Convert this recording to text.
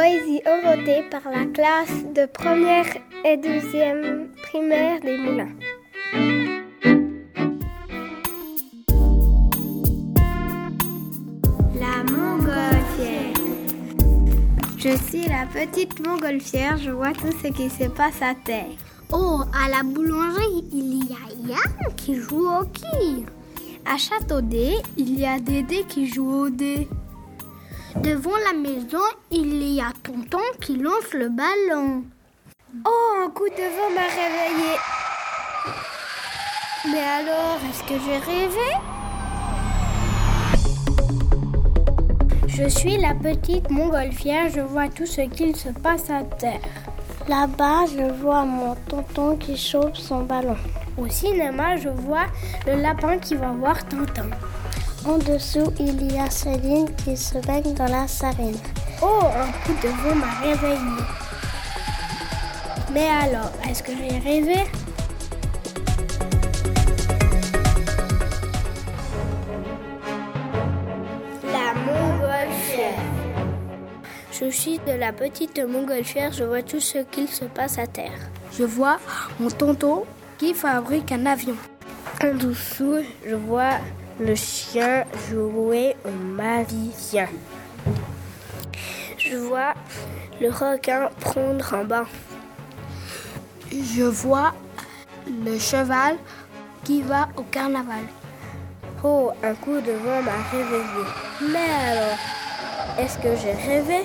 poésie orotée par la classe de première et deuxième primaire des Moulins. La montgolfière. Je suis la petite montgolfière, je vois tout ce qui se passe à terre. Oh, à la boulangerie, il y a Yann qui joue au quilles. À Châteaudet, il y a Dédé qui joue au dé. Devant la maison, il y a Tonton qui lance le ballon. Oh, un coup de vent m'a réveillé. Mais alors, est-ce que j'ai rêvé? Je suis la petite montgolfière, je vois tout ce qu'il se passe à terre. Là-bas, je vois mon tonton qui chauffe son ballon. Au cinéma, je vois le lapin qui va voir Tonton. En dessous, il y a Céline qui se baigne dans la sarine. Oh, un coup de vent m'a réveillé. Mais alors, est-ce que j'ai rêvé? La montgolfière. Je suis de la petite montgolfière, je vois tout ce qu'il se passe à terre. Je vois mon tonton qui fabrique un avion. En dessous, je vois le chien jouer au magicien. Je vois le requin prendre un bain. Je vois le cheval qui va au carnaval. Oh, un coup de vent m'a réveillé. Mais alors, est-ce que j'ai rêvé?